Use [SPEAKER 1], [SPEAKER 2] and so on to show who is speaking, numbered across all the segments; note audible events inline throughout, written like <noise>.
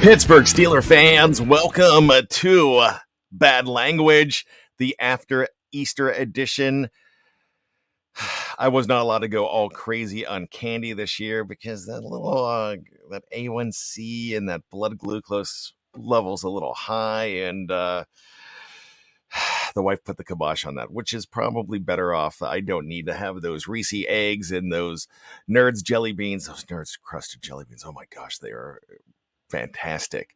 [SPEAKER 1] Pittsburgh Steeler fans, welcome to Bad Language, the after Easter edition. <sighs> I was not allowed to go all crazy on candy this year because that little uh, that A1C and that blood glucose level's a little high, and uh, <sighs> the wife put the kibosh on that, which is probably better off. I don't need to have those Reese eggs and those Nerds jelly beans, those Nerds crusted jelly beans. Oh my gosh, they are fantastic.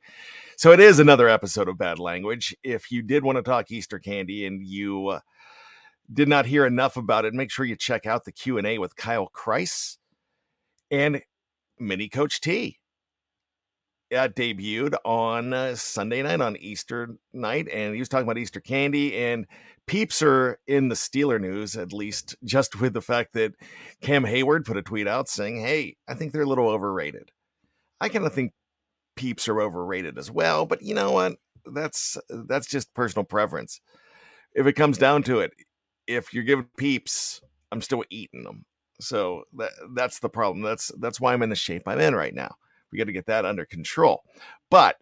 [SPEAKER 1] So it is another episode of Bad Language. If you did want to talk Easter candy and you uh, did not hear enough about it, make sure you check out the Q&A with Kyle Kreis and Mini Coach T. Debuted on uh, Sunday night on Easter night, and he was talking about Easter candy. And peeps are in the Steeler news, at least just <laughs> with the fact that Cam Hayward put a tweet out saying, Hey, I think they're a little overrated. I kind of think peeps are overrated as well, but you know what? That's that's just personal preference. If it comes down to it, if you're giving peeps, I'm still eating them. So that that's the problem. That's that's why I'm in the shape I'm in right now. We got to get that under control. But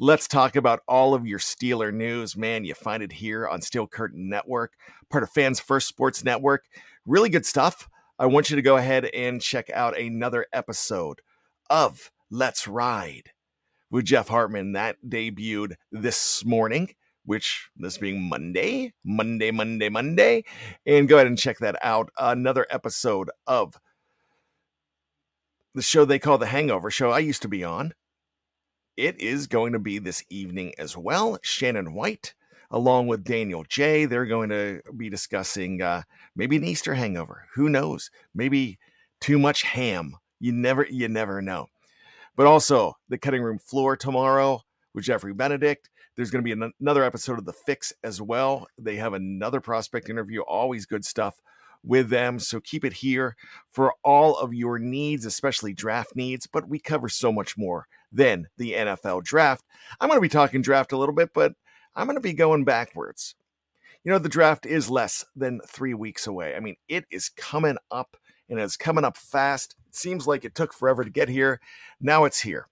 [SPEAKER 1] let's talk about all of your Steeler news, man. You find it here on Steel Curtain Network, part of Fans First Sports Network. Really good stuff. I want you to go ahead and check out another episode of Let's Ride with Jeff Hartman. That debuted this morning, which this being Monday, Monday, Monday, Monday. And go ahead and check that out. Another episode of the show they call The Hangover Show I used to be on. It is going to be this evening as well. Shannon White, along with Daniel J. They're going to be discussing uh, maybe an Easter hangover. Who knows? Maybe too much ham. You never, you never know but also the cutting room floor tomorrow with Jeffrey Benedict. There's going to be an- another episode of The Fix as well. They have another prospect interview, always good stuff with them. So keep it here for all of your needs, especially draft needs. But we cover so much more than the NFL draft. I'm going to be talking draft a little bit, but I'm going to be going backwards. You know, the draft is less than three weeks away. I mean, it is coming up and it's coming up fast. It seems like it took forever to get here. Now it's here.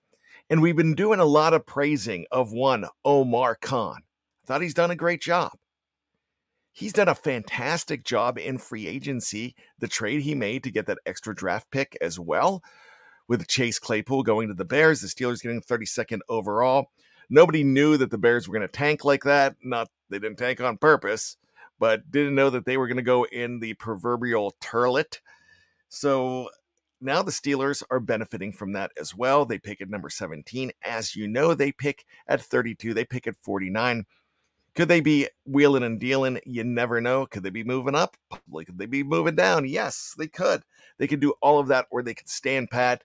[SPEAKER 1] And we've been doing a lot of praising of one Omar Khan. I thought he's done a great job. He's done a fantastic job in free agency. The trade he made to get that extra draft pick as well, with Chase Claypool going to the Bears, the Steelers getting 32nd overall. Nobody knew that the Bears were going to tank like that. Not they didn't tank on purpose, but didn't know that they were going to go in the proverbial turlet so now the Steelers are benefiting from that as well. They pick at number 17. As you know, they pick at 32, they pick at 49. Could they be wheeling and dealing? You never know. Could they be moving up? Probably. Could they be moving down? Yes, they could. They could do all of that, or they could stand pat.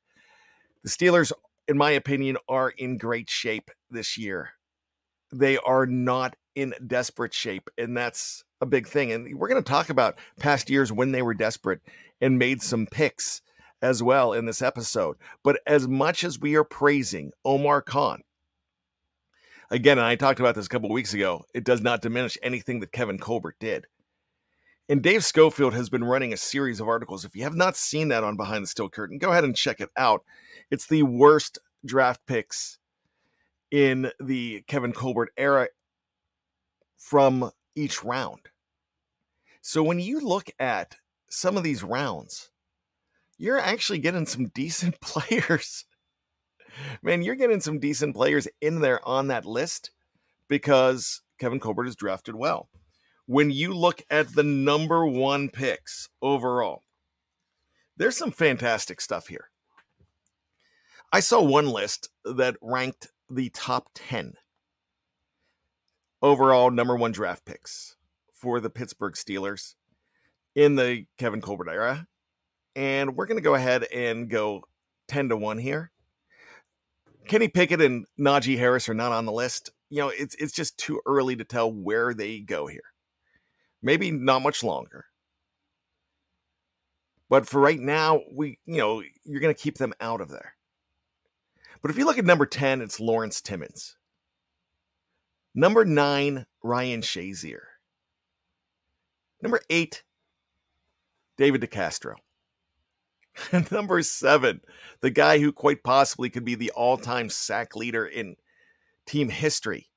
[SPEAKER 1] The Steelers, in my opinion, are in great shape this year. They are not in desperate shape, and that's a big thing. And we're going to talk about past years when they were desperate and made some picks as well in this episode. But as much as we are praising Omar Khan, again, and I talked about this a couple weeks ago, it does not diminish anything that Kevin Colbert did. And Dave Schofield has been running a series of articles. If you have not seen that on Behind the Steel Curtain, go ahead and check it out. It's the worst draft picks in the Kevin Colbert era from each round. So when you look at some of these rounds, you're actually getting some <laughs> decent players. Man, you're getting some decent players in there on that list because Kevin Colbert is drafted well. When you look at the number one picks overall, there's some fantastic stuff here. I saw one list that ranked the top 10 overall number one draft picks for the Pittsburgh Steelers in the Kevin Colbert era. And we're going to go ahead and go 10 to 1 here. Kenny Pickett and Najee Harris are not on the list. You know, it's it's just too early to tell where they go here. Maybe not much longer. But for right now, we you know, you're going to keep them out of there. But if you look at number 10, it's Lawrence Timmons. Number 9, Ryan Shazier. Number 8, David DeCastro. <laughs> Number seven, the guy who quite possibly could be the all time sack leader in team history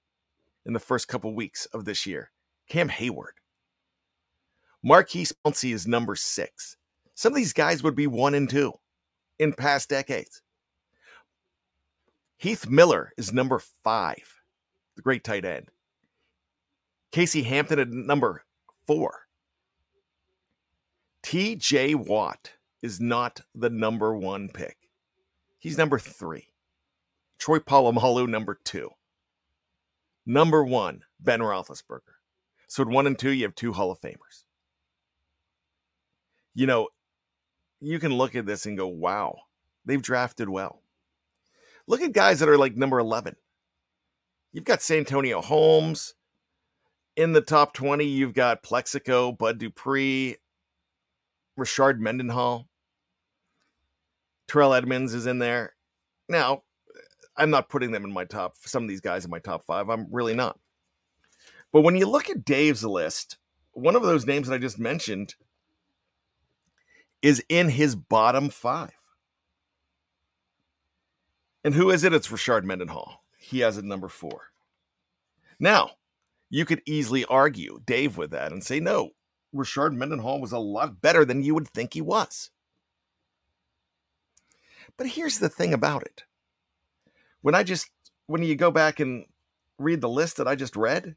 [SPEAKER 1] in the first couple weeks of this year, Cam Hayward. Maurkice Pouncey is number six. Some of these guys would be one and two in past decades. Heath Miller is number five, the great tight end. Casey Hampton at number four. TJ Watt is not the number one pick. He's number three. Troy Polamalu, number two. Number one, Ben Roethlisberger. So at one and two, you have two Hall of Famers. You know, you can look at this and go, wow, they've drafted well. Look at guys that are like number 11. You've got Santonio Holmes. In the top 20, you've got Plaxico, Bud Dupree, Rashard Mendenhall. Terrell Edmunds is in there. Now, I'm not putting them in my top, some of these guys in my top five. I'm really not. But when you look at Dave's list, one of those names that I just mentioned is in his bottom five. And who is it? It's Rashard Mendenhall. He has it number four. Now, you could easily argue Dave with that and say, no, Rashard Mendenhall was a lot better than you would think he was. But here's the thing about it. When I just, when you go back and read the list that I just read,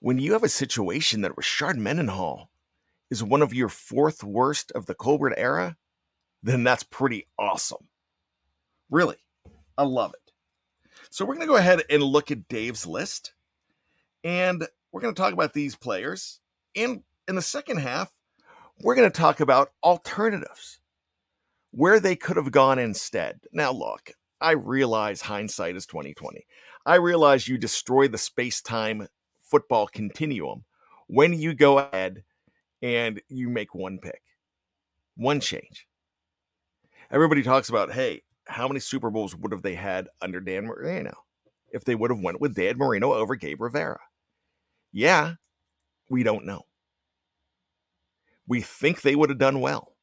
[SPEAKER 1] when you have a situation that Richard Mendenhall is one of your fourth worst of the Colbert era, then that's pretty awesome. Really, I love it. So we're going to go ahead and look at Dave's list, and we're going to talk about these players. And in the second half, we're going to talk about alternatives where they could have gone instead. Now, look, I realize hindsight is 2020. I realize you destroy the space-time football continuum when you go ahead and you make one pick, one change. Everybody talks about, hey, how many Super Bowls would have they had under Dan Marino if they would have went with Dan Marino over Gabe Rivera? Yeah, we don't know. We think they would have done well.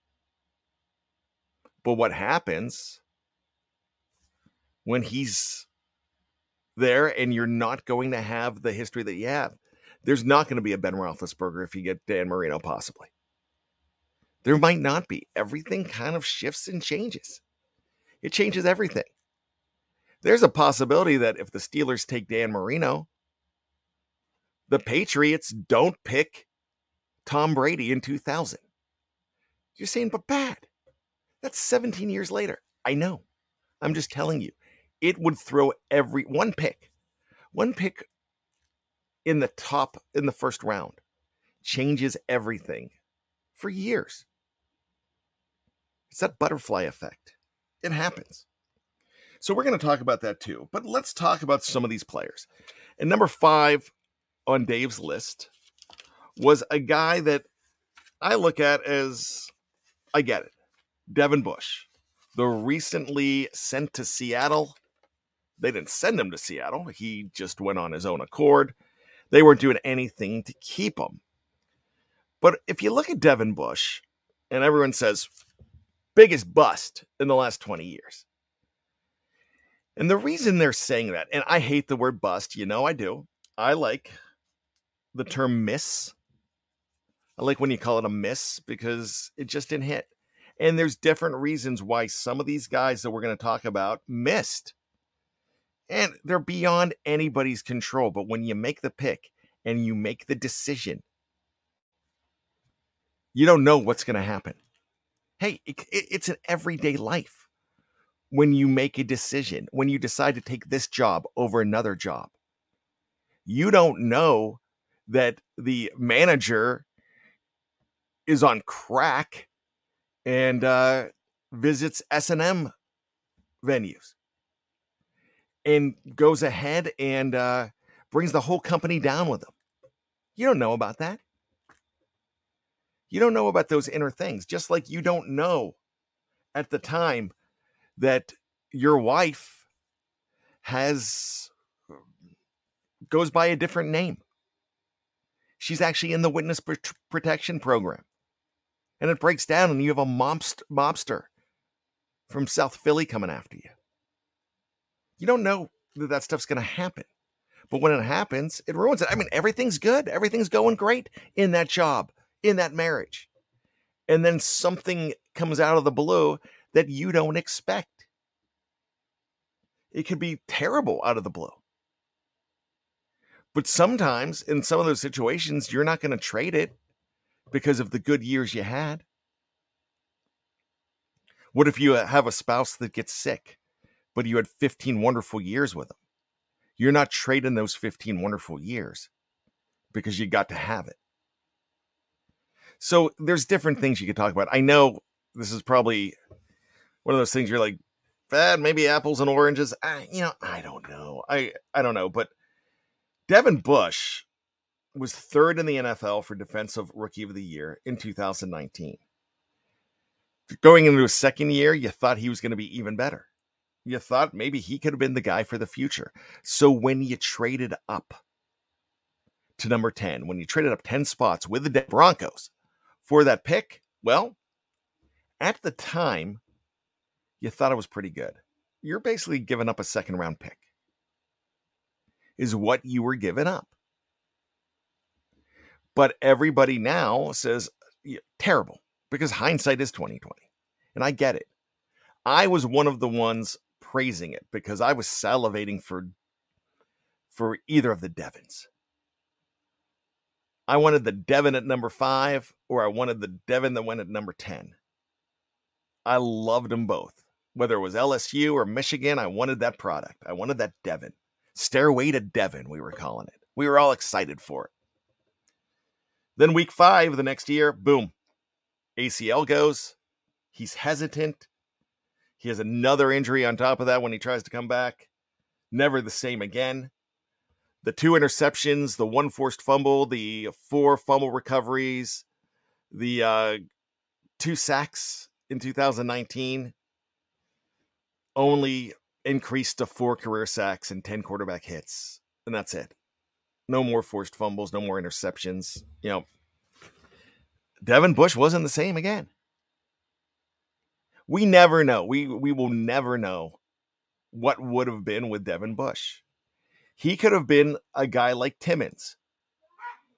[SPEAKER 1] But what happens when he's there and you're not going to have the history that you have? There's not going to be a Ben Roethlisberger if you get Dan Marino, possibly. There might not be. Everything kind of shifts and changes. It changes everything. There's a possibility that if the Steelers take Dan Marino, the Patriots don't pick Tom Brady in 2000. You're saying, but bad. That's 17 years later. I know. I'm just telling you. It would throw every one pick, one pick in the top in the first round changes everything for years. It's that butterfly effect. It happens. So we're going to talk about that too. But let's talk about some of these players. And number five on Dave's list was a guy that I look at as I get it. Devin Bush, the recently sent to Seattle. They didn't send him to Seattle. He just went on his own accord. They weren't doing anything to keep him. But if you look at Devin Bush, and everyone says biggest bust in the last 20 years. And the reason they're saying that, and I hate the word bust, you know I do. I like the term miss. I like when you call it a miss because it just didn't hit. And there's different reasons why some of these guys that we're going to talk about missed. And they're beyond anybody's control. But when you make the pick and you make the decision, you don't know what's going to happen. Hey, it, it, it's an everyday life when you make a decision, when you decide to take this job over another job. You don't know that the manager is on crack and uh, visits S&M venues and goes ahead and uh, brings the whole company down with him. You don't know about that. You don't know about those inner things, just like you don't know at the time that your wife has goes by a different name. She's actually in the witness protection program. And it breaks down, and you have a mobst- mobster from South Philly coming after you. You don't know that that stuff's going to happen. But when it happens, it ruins it. I mean, everything's good, everything's going great in that job in that marriage. And then something comes out of the blue that you don't expect. It could be terrible out of the blue. But sometimes in some of those situations, you're not going to trade it because of the good years you had. What if you uh, have a spouse that gets sick, but you had 15 wonderful years with them? You're not trading those 15 wonderful years because you got to have it. So there's different things you could talk about. I know this is probably one of those things you're like, bad, maybe apples and oranges. You know, I don't know. I I don't know, but Devin Bush was third in the NFL for defensive rookie of the year in 2019. Going into his second year, you thought he was going to be even better. You thought maybe he could have been the guy for the future. So when you traded up to number 10, when you traded up 10 spots with the Broncos, for that pick? Well, at the time, you thought it was pretty good. You're basically giving up a second round pick, is what you were giving up. But everybody now says yeah, terrible because hindsight is 2020. And I get it. I was one of the ones praising it because I was salivating for for either of the Devins. I wanted the Devin at number five, or I wanted the Devin that went at number 10. I loved them both. Whether it was LSU or Michigan, I wanted that product. I wanted that Devin. Stairway to Devon, we were calling it. We were all excited for it. Then week five the next year, boom, ACL goes. He's hesitant. He has another injury on top of that when he tries to come back. Never the same again the two interceptions, the one forced fumble, the four fumble recoveries, the uh, two sacks in 2019 only increased to four career sacks and 10 quarterback hits. And that's it. No more forced fumbles, no more interceptions. You know, Devin Bush wasn't the same again. We never know. We we will never know what would have been with Devin Bush. He could have been a guy like Timmons,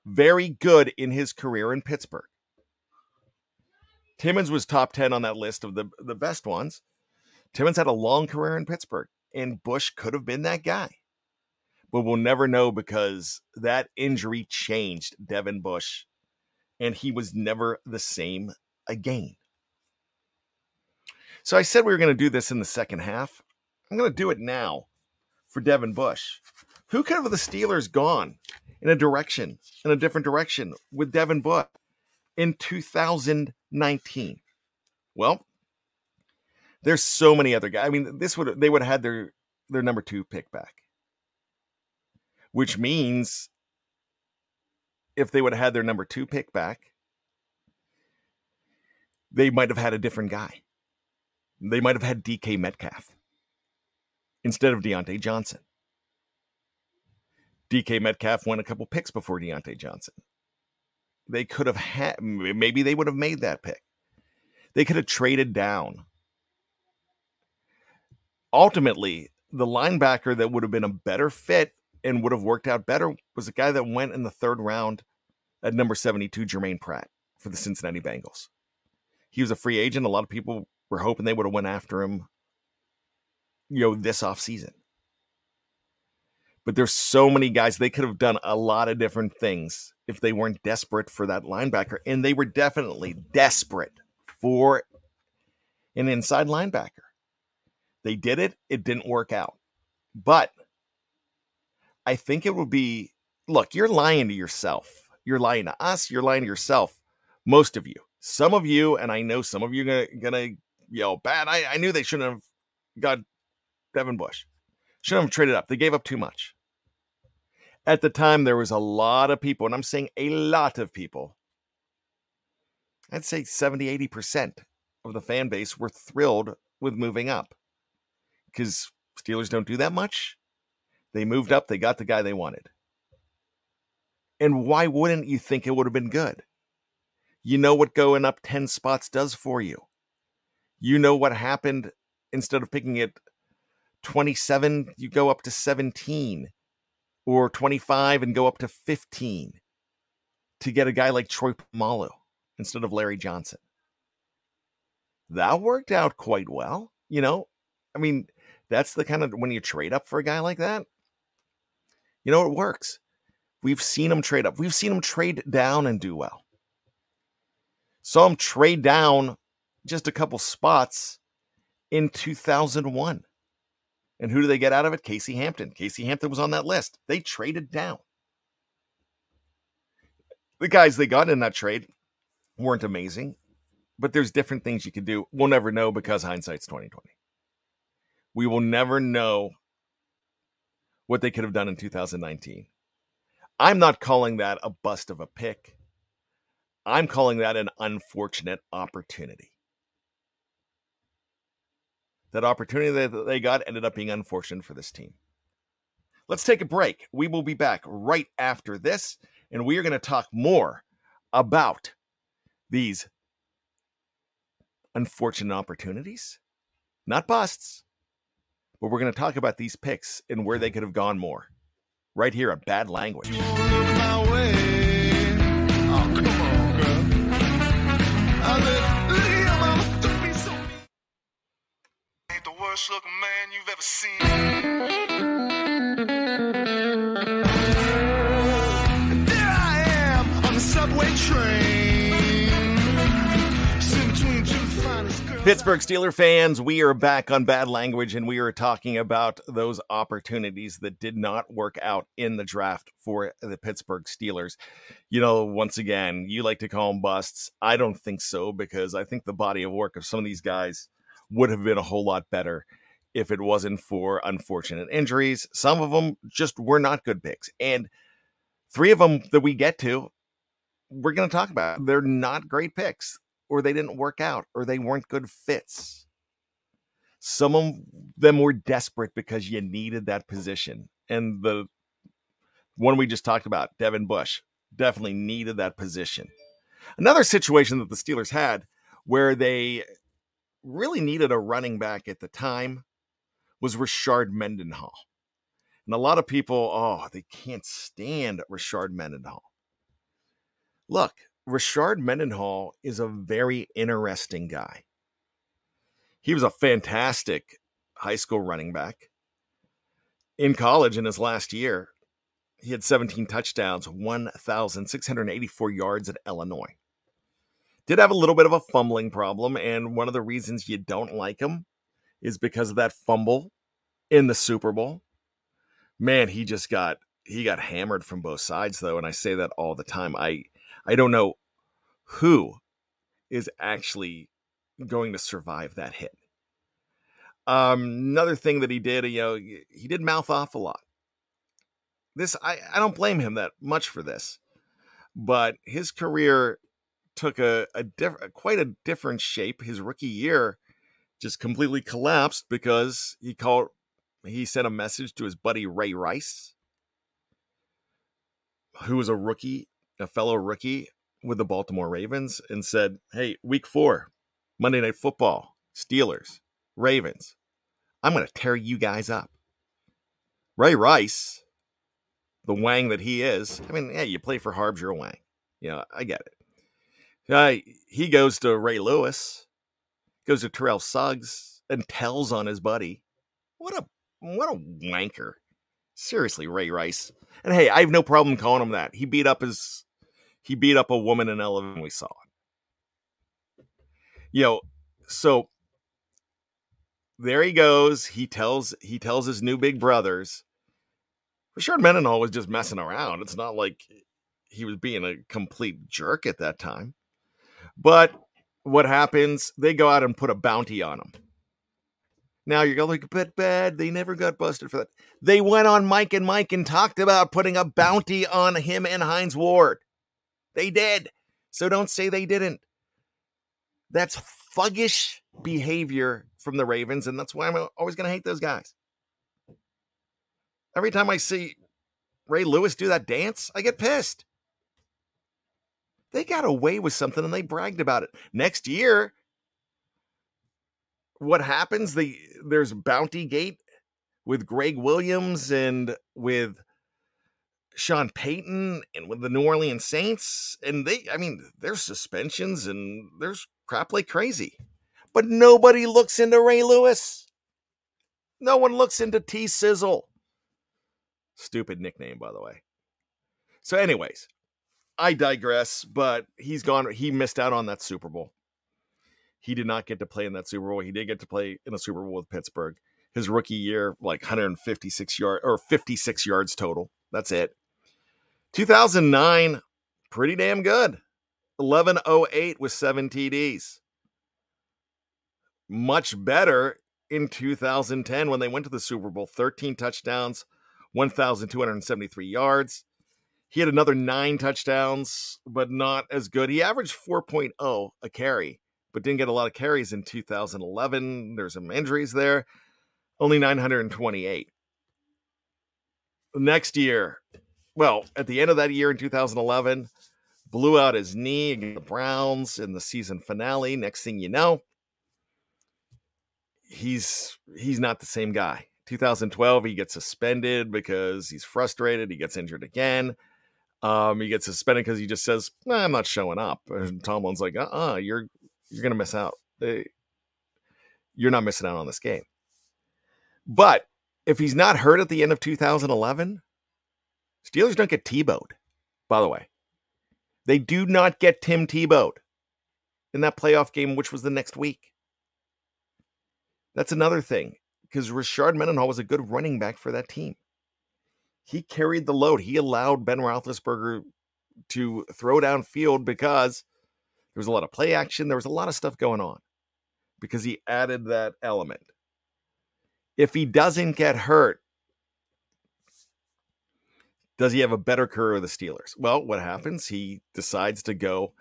[SPEAKER 1] very good in his career in Pittsburgh. Timmons was top 10 on that list of the, the best ones. Timmons had a long career in Pittsburgh, and Bush could have been that guy. But we'll never know because that injury changed Devin Bush, and he was never the same again. So I said we were going to do this in the second half. I'm going to do it now for Devin Bush. Who could have the Steelers gone in a direction, in a different direction with Devin Bush in 2019? Well, there's so many other guys. I mean, this would they would have had their their number two pick back, which means if they would have had their number two pick back, they might have had a different guy. They might have had DK Metcalf instead of Diontae Johnson. DK Metcalf went a couple picks before Diontae Johnson. They could have had, maybe they would have made that pick. They could have traded down. Ultimately, the linebacker that would have been a better fit and would have worked out better was a guy that went in the third round at number 72, Germaine Pratt for the Cincinnati Bengals. He was a free agent. A lot of people were hoping they would have went after him, you know, this offseason. But there's so many guys they could have done a lot of different things if they weren't desperate for that linebacker. And they were definitely desperate for an inside linebacker. They did it, it didn't work out. But I think it would be look, you're lying to yourself. You're lying to us, you're lying to yourself. Most of you. Some of you, and I know some of you are gonna, yell, bad. I, I knew they shouldn't have got Devin Bush. Shouldn't have traded up. They gave up too much. At the time, there was a lot of people, and I'm saying a lot of people. I'd say 70, 80% of the fan base were thrilled with moving up because Steelers don't do that much. They moved up, they got the guy they wanted. And why wouldn't you think it would have been good? You know what going up 10 spots does for you. You know what happened instead of picking it 27, you go up to 17 or 25 and go up to 15 to get a guy like Troy Polamalu instead of Larry Johnson. That worked out quite well. You know, I mean, that's the kind of when you trade up for a guy like that, you know, it works. We've seen him trade up, we've seen him trade down and do well. Saw him trade down just a couple spots in 2001. And who do they get out of it? Casey Hampton. Casey Hampton was on that list. They traded down. The guys they got in that trade weren't amazing, but there's different things you could do. We'll never know because hindsight's 2020. We will never know what they could have done in 2019. I'm not calling that a bust of a pick. I'm calling that an unfortunate opportunity that opportunity that they got ended up being unfortunate for this team. Let's take a break. We will be back right after this, and we are going to talk more about these unfortunate opportunities, not busts, but we're going to talk about these picks and where they could have gone more. Right here at Bad Language. worst looking Pittsburgh Steeler fans, we are back on Bad Language and we are talking about those opportunities that did not work out in the draft for the Pittsburgh Steelers. You know, once again, you like to call them busts. I don't think so because I think the body of work of some of these guys would have been a whole lot better if it wasn't for unfortunate injuries. Some of them just were not good picks. And three of them that we get to, we're going to talk about. They're not great picks, or they didn't work out, or they weren't good fits. Some of them were desperate because you needed that position. And the one we just talked about, Devin Bush, definitely needed that position. Another situation that the Steelers had where they really needed a running back at the time was Rashard Mendenhall. And a lot of people, oh, they can't stand Rashard Mendenhall. Look, Rashard Mendenhall is a very interesting guy. He was a fantastic high school running back. In college, in his last year, he had 17 touchdowns, 1,684 yards at Illinois did have a little bit of a fumbling problem. And one of the reasons you don't like him is because of that fumble in the Super Bowl. Man, he just got he got hammered from both sides though, and I say that all the time. I I don't know who is actually going to survive that hit. Um, another thing that he did, you know, he did mouth off a lot. This I, I don't blame him that much for this, but his career took a, a quite a different shape. His rookie year just completely collapsed because he called he sent a message to his buddy Ray Rice who was a rookie, a fellow rookie with the Baltimore Ravens, and said, Hey, week four, Monday Night Football, Steelers, Ravens, I'm going to tear you guys up. Ray Rice, the wang that he is, I mean, yeah, you play for Harbs, you're a wang. You know, I get it. Uh, he goes to Ray Lewis, goes to Terrell Suggs, and tells on his buddy. What a what a wanker. Seriously, Ray Rice. And hey, I have no problem calling him that. He beat up his he beat up a woman in Eleven. We saw it. You know, so there he goes. He tells he tells his new big brothers. Rashard Mendenhall was just messing around. It's not like he was being a complete jerk at that time. But what happens? They go out and put a bounty on him. Now you're going, but bad. They never got busted for that. They went on Mike and Mike and talked about putting a bounty on him and Hines Ward. They did. So don't say they didn't. That's thuggish behavior from the Ravens, and that's why I'm always going to hate those guys. Every time I see Ray Lewis do that dance, I get pissed. They got away with something and they bragged about it. Next year, what happens? The there's Bounty Gate with Gregg Williams and with Sean Payton and with the New Orleans Saints. And they, I mean, there's suspensions and there's crap like crazy. But nobody looks into Ray Lewis. No one looks into T Sizzle. Stupid nickname, by the way. So, anyways, I digress, but he's gone. He missed out on that Super Bowl. He did not get to play in that Super Bowl. He did get to play in a Super Bowl with Pittsburgh. His rookie year, like 156 yards or 56 yards total. That's it. 2009, pretty damn good. 1108 with seven TDs. Much better in 2010 when they went to the Super Bowl. 13 touchdowns, 1,273 yards. He had another nine touchdowns, but not as good. He averaged 4.0 a carry, but didn't get a lot of carries in 2011. There's some injuries there. Only 928. Next year, well, at the end of that year in 2011, blew out his knee against the Browns in the season finale. Next thing you know, he's he's not the same guy. 2012, he gets suspended because he's frustrated. He gets injured again. Um, he gets suspended because he just says, "I'm not showing up." <laughs> And Tomlin's like, "Uh, uh-uh, you're you're gonna miss out. You're not missing out on this game." But if he's not hurt at the end of 2011, Steelers don't get Tebowed. By the way, they do not get Tim Tebowed in that playoff game, which was the next week. That's another thing because Rashard Mendenhall was a good running back for that team he carried the load. He allowed Ben Roethlisberger to throw downfield because there was a lot of play action. There was a lot of stuff going on because he added that element. If he doesn't get hurt, does he have a better career with the Steelers? Well, what happens? He decides to go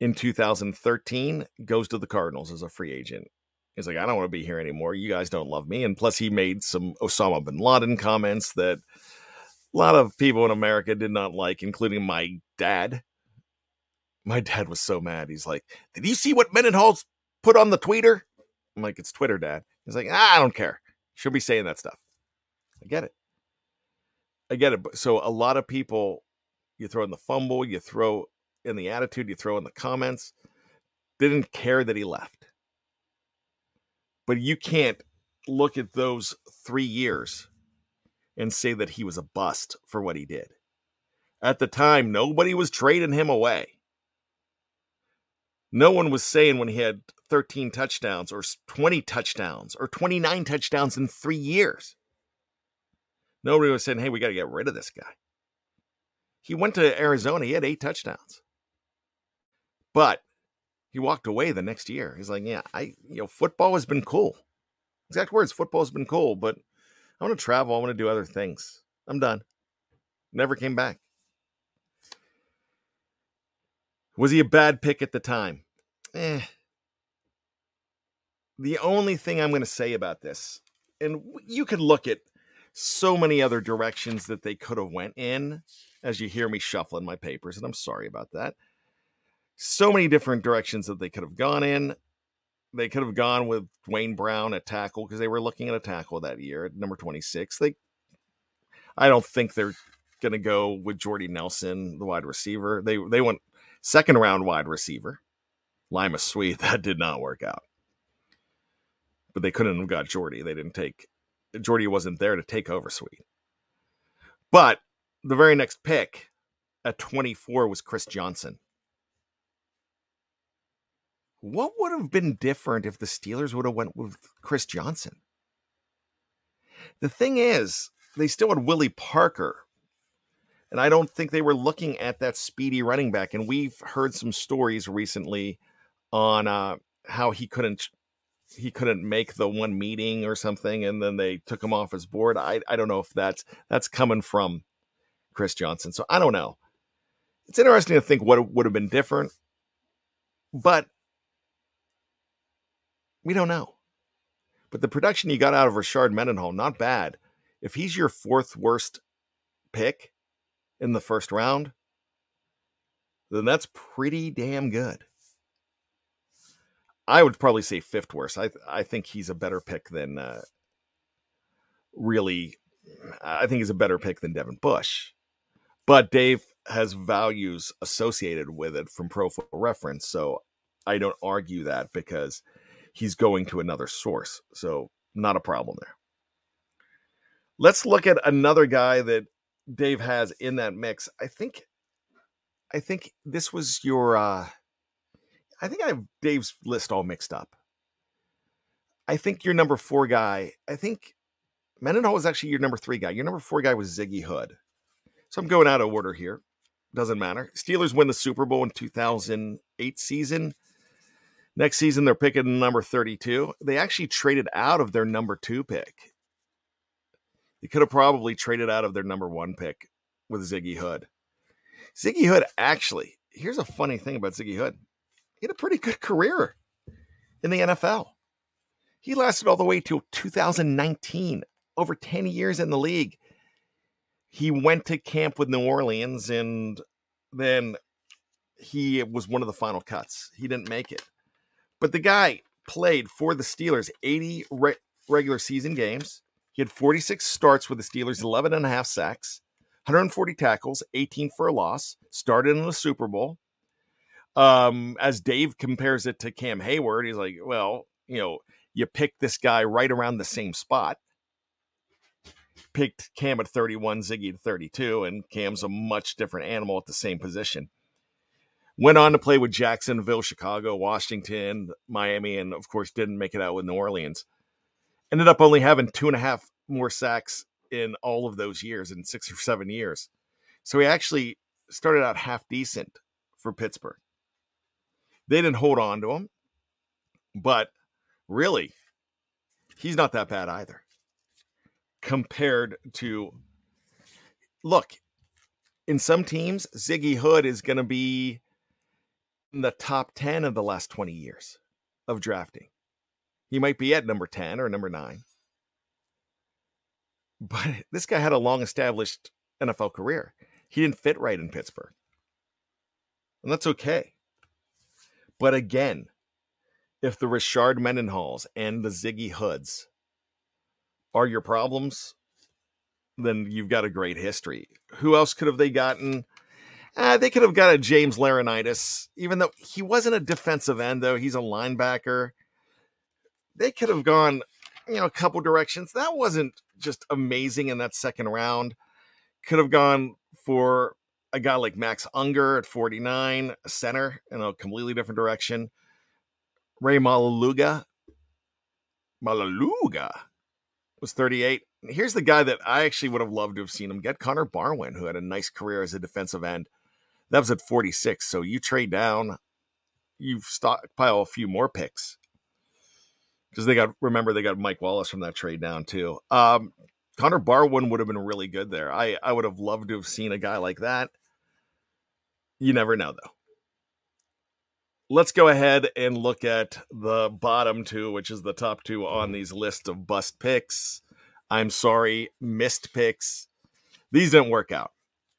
[SPEAKER 1] in 2013, goes to the Cardinals as a free agent. He's like, I don't want to be here anymore. You guys don't love me. And plus, he made some Osama bin Laden comments that a lot of people in America did not like, including my dad. My dad was so mad. He's like, Did you see what Mendenhall's put on the tweeter? I'm like, It's Twitter, dad. He's like, ah, I don't care. She'll be saying that stuff. I get it. I get it. So a lot of people, you throw in the fumble, you throw in the attitude, you throw in the comments, didn't care that he left. But you can't look at those three years and say that he was a bust for what he did. At the time, nobody was trading him away. No one was saying when he had 13 touchdowns or 20 touchdowns or 29 touchdowns in three years. Nobody was saying, hey, we got to get rid of this guy. He went to Arizona, he had eight touchdowns. But he walked away the next year. He's like, yeah, I, you know, football has been cool. Exact words, football has been cool, but I want to travel. I want to do other things. I'm done. Never came back. Was he a bad pick at the time? Eh. The only thing I'm going to say about this, and you could look at so many other directions that they could have went in as you hear me shuffling my papers and i'm sorry about that. So many different directions that they could have gone in. They could have gone with Duane Brown at tackle because they were looking at a tackle that year at number 26 they i don't think they're going to go with jordy nelson the wide receiver. They they went second round wide receiver. Limas Sweed <laughs> that did not work out. But they couldn't have got jordy. They didn't take Jordy wasn't there to take over Sweed. But the very next pick at 24 was Chris Johnson. What would have been different if the Steelers would have went with Chris Johnson? The thing is, they still had Willie Parker. And I don't think they were looking at that speedy running back. And we've heard some stories recently on uh, how he couldn't he couldn't make the one meeting or something and then they took him off his board. I I don't know if that's that's coming from Chris Johnson. So I don't know. It's interesting to think what would have been different, but we don't know. But the production you got out of Rashard Mendenhall, not bad. If he's your fourth worst pick in the first round, then that's pretty damn good. I would probably say fifth worst. I I think he's a better pick than uh, really. I think he's a better pick than Devin Bush, but Dave has values associated with it from Pro Football Reference, so I don't argue that because he's going to another source. So not a problem there. Let's look at another guy that Dave has in that mix. I think I think this was your uh I think I have Dave's list all mixed up. I think your number four guy, I think Mendenhall was actually your number three guy. Your number four guy was Ziggy Hood. So I'm going out of order here. Doesn't matter. Steelers win the Super Bowl in 2008 season. Next season, they're picking number 32. They actually traded out of their number two pick. They could have probably traded out of their number one pick with Ziggy Hood. Ziggy Hood actually, here's a funny thing about Ziggy Hood he had a pretty good career in the NFL. He lasted all the way till 2019, over 10 years in the league. He went to camp with New Orleans and then he was one of the final cuts. He didn't make it. But the guy played for the Steelers 80 re- regular season games. He had 46 starts with the Steelers, 11 and a half sacks, 140 tackles, 18 for a loss, started in the Super Bowl, um, as Dave compares it to Cam Hayward, he's like, well, you know, you picked this guy right around the same spot. Picked Cam at 31, Ziggy at 32, and Cam's a much different animal at the same position. Went on to play with Jacksonville, Chicago, Washington, Miami, and of course didn't make it out with New Orleans. Ended up only having two and a half more sacks in all of those years, in six or seven years. So he actually started out half decent for Pittsburgh. They didn't hold on to him, but really, he's not that bad either. Compared to, look, in some teams, Ziggy Hood is going to be in the top 10 of the last 20 years of drafting. He might be at number 10 or number 9. But <laughs> this guy had a long established NFL career. He didn't fit right in Pittsburgh. And that's okay. But again, if the Rashard Mendenhalls and the Ziggy Hoods are your problems, then you've got a great history. Who else could have they gotten? Uh, they could have got a James Laurinaitis, even though he wasn't a defensive end, though he's a linebacker. They could have gone, you know, a couple directions. That wasn't just amazing in that second round. Could have gone for a guy like Max Unger at 49, a center in a completely different direction. Ray Malaluga, Maualuga was 38. Here's the guy that I actually would have loved to have seen him get Connor Barwin, who had a nice career as a defensive end. That was at 46. So you trade down, you stockpile a few more picks because they got remember they got Mike Wallace from that trade down too. Um, Connor Barwin would have been really good there. I I would have loved to have seen a guy like that. You never know, though. Let's go ahead and look at the bottom two, which is the top two on these lists of bust picks. I'm sorry, missed picks. These didn't work out.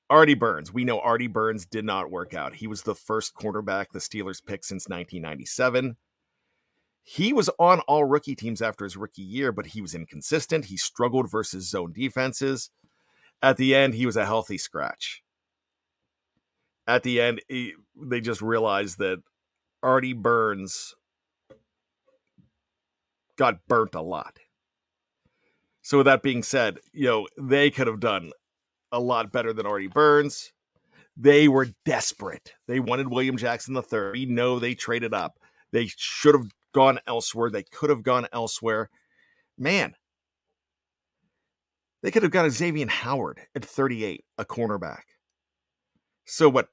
[SPEAKER 1] Artie Burns. We know Artie Burns did not work out. He was the first quarterback the Steelers picked since 1997. He was on all rookie teams after his rookie year, but he was inconsistent. He struggled versus zone defenses. At the end, he was a healthy scratch. At the end, he, they just realized that Artie Burns got burnt a lot. So, with that being said, you know, they could have done a lot better than Artie Burns. They were desperate. They wanted William Jackson III. We know they traded up. They should have gone elsewhere. They could have gone elsewhere. Man, they could have got Xavien Howard at 38, a cornerback. So what,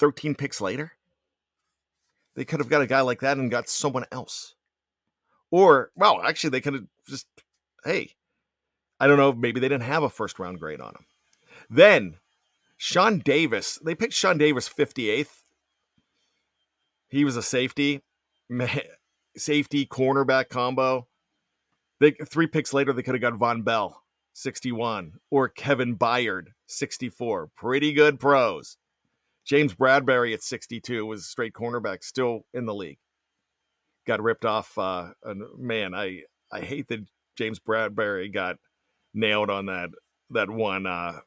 [SPEAKER 1] 13 picks later? They could have got a guy like that and got someone else. Or, well, actually, they could have just, hey, I don't know, maybe they didn't have a first round grade on him. Then Sean Davis, they picked Sean Davis 58th. He was a safety. Safety cornerback combo. They three picks later they could have got Vonn Bell 61 or Kevin Byard 64. Pretty good pros. James Bradberry at 62 was straight cornerback still in the league. Got ripped off uh and man, I I hate that James Bradberry got nailed on that that one uh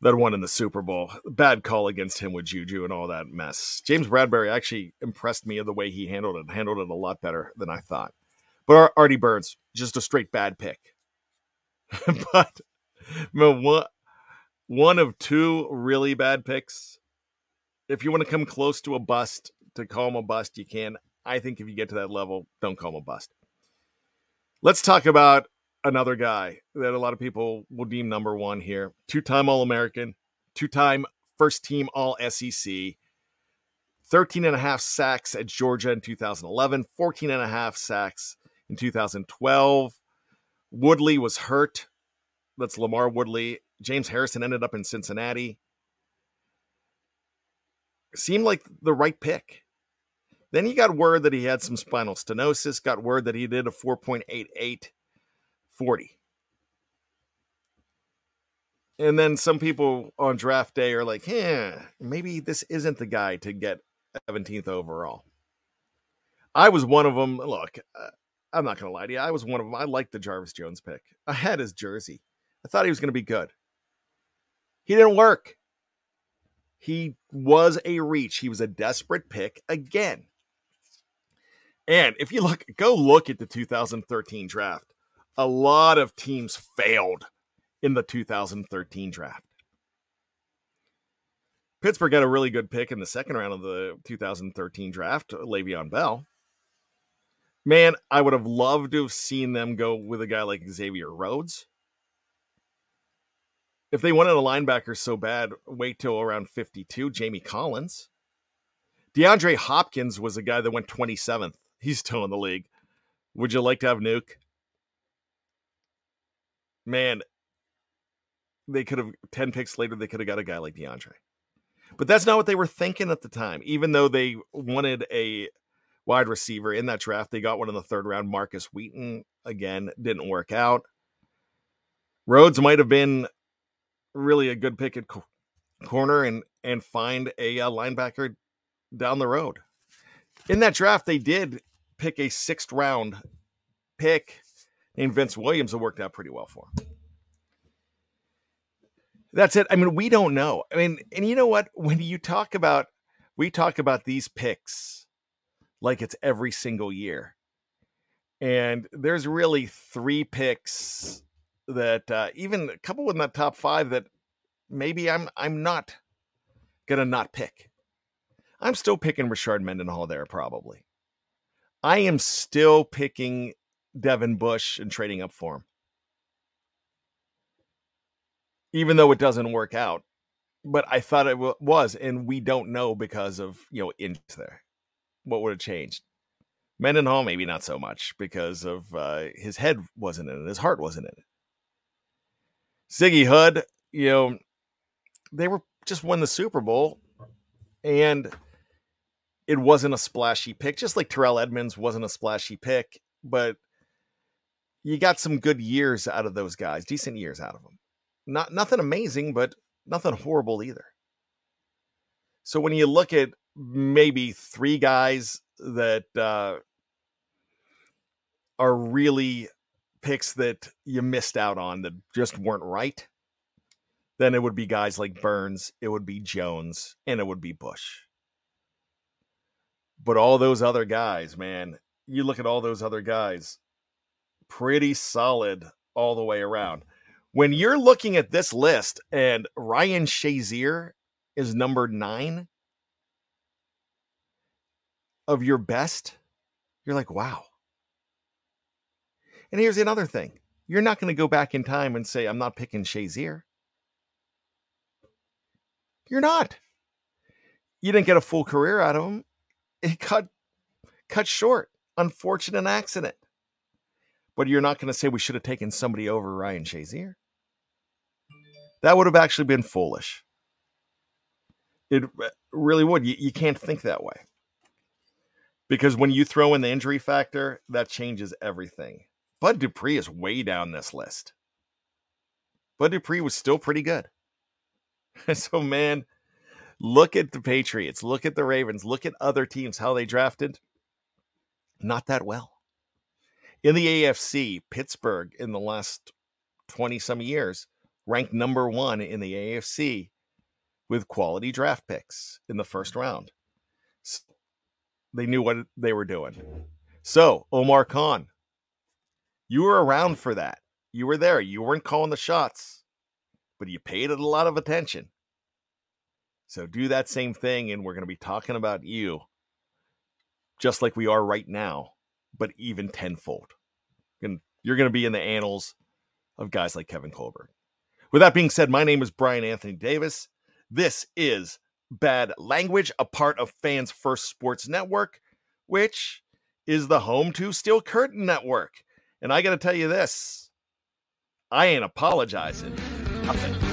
[SPEAKER 1] that one in the Super Bowl. Bad call against him with Juju and all that mess. James Bradberry actually impressed me of the way he handled it. Handled it a lot better than I thought. But Artie Burns, just a straight bad pick. <laughs> but man, one, one of two really bad picks. If you want to come close to a bust, to call him a bust, you can. I think if you get to that level, don't call him a bust. Let's talk about another guy that a lot of people will deem number one here. Two time All American, two time first team All SEC, 13 and a half sacks at Georgia in 2011, 14 and a half sacks in 2012. Woodley was hurt. That's LaMarr Woodley. James Harrison ended up in Cincinnati. Seemed like the right pick. Then he got word that he had some spinal stenosis, got word that he did a 4.88 40. And then some people on draft day are like, yeah, maybe this isn't the guy to get 17th overall. I was one of them. Look, uh, I'm not going to lie to you. I was one of them. I liked the Jarvis Jones pick. I had his jersey. I thought he was going to be good. He didn't work. He was a reach. He was a desperate pick again. And if you look, go look at the 2013 draft a lot of teams failed in the 2013 draft. Pittsburgh got a really good pick in the second round of the 2013 draft, Le'Veon Bell. Man, I would have loved to have seen them go with a guy like Xavier Rhodes. If they wanted a linebacker so bad, wait till around 52, Jamie Collins. DeAndre Hopkins was a guy that went 27th. He's still in the league. Would you like to have Nuke? man, they could have 10 picks later, they could have got a guy like DeAndre. But that's not what they were thinking at the time. Even though they wanted a wide receiver in that draft, they got one in the third round. Markus Wheaton, again, didn't work out. Rhodes might have been really a good pick at co- corner and and find a uh, linebacker down the road. In that draft, they did pick a sixth round pick named Vince Williams that worked out pretty well for him. That's it. I mean, we don't know. I mean, and you know what? When you talk about, we talk about these picks like it's every single year. And there's really three picks that uh, even a couple in that top five that maybe I'm I'm not gonna not pick. I'm still picking Rashard Mendenhall there probably. I am still picking Devin Bush and trading up for him. Even though it doesn't work out. But I thought it w- was, and we don't know because of, you know, in there. What would have changed? Mendenhall, maybe not so much because of uh, his head wasn't in it, his heart wasn't in it. Ziggy Hood, you know, they were just won the Super Bowl, and it wasn't a splashy pick, just like Terrell Edmunds wasn't a splashy pick, but you got some good years out of those guys, decent years out of them. Not nothing amazing, but nothing horrible either. So when you look at maybe three guys that uh, are really picks that you missed out on that just weren't right, then it would be guys like Burns, it would be Jones, and it would be Bush. But all those other guys, man, you look at all those other guys, pretty solid all the way around. When you're looking at this list and Ryan Shazier is number nine of your best, you're like, wow. And here's another thing you're not going to go back in time and say, I'm not picking Shazier. You're not. You didn't get a full career out of him. It cut cut short. Unfortunate accident. But you're not going to say we should have taken somebody over Ryan Shazier. That would have actually been foolish. It really would. You, you can't think that way. Because when you throw in the injury factor, that changes everything. Bud Dupree is way down this list. Bud Dupree was still pretty good. <laughs> so, man, look at the Patriots, look at the Ravens, look at other teams, how they drafted. Not that well. In the AFC, Pittsburgh in the last 20 some years ranked number one in the AFC with quality draft picks in the first round. So they knew what they were doing. So, Omar Khan, you were around for that. You were there. You weren't calling the shots, but you paid it a lot of attention. So, do that same thing, and we're going to be talking about you just like we are right now, but even tenfold. And you're going to be in the annals of guys like Kevin Colbert. With that being said, my name is Bryan Anthony Davis. This is Bad Language, a part of Fans First Sports Network, which is the home to Steel Curtain Network. And I got to tell you this I ain't apologizing. <laughs> Nothing.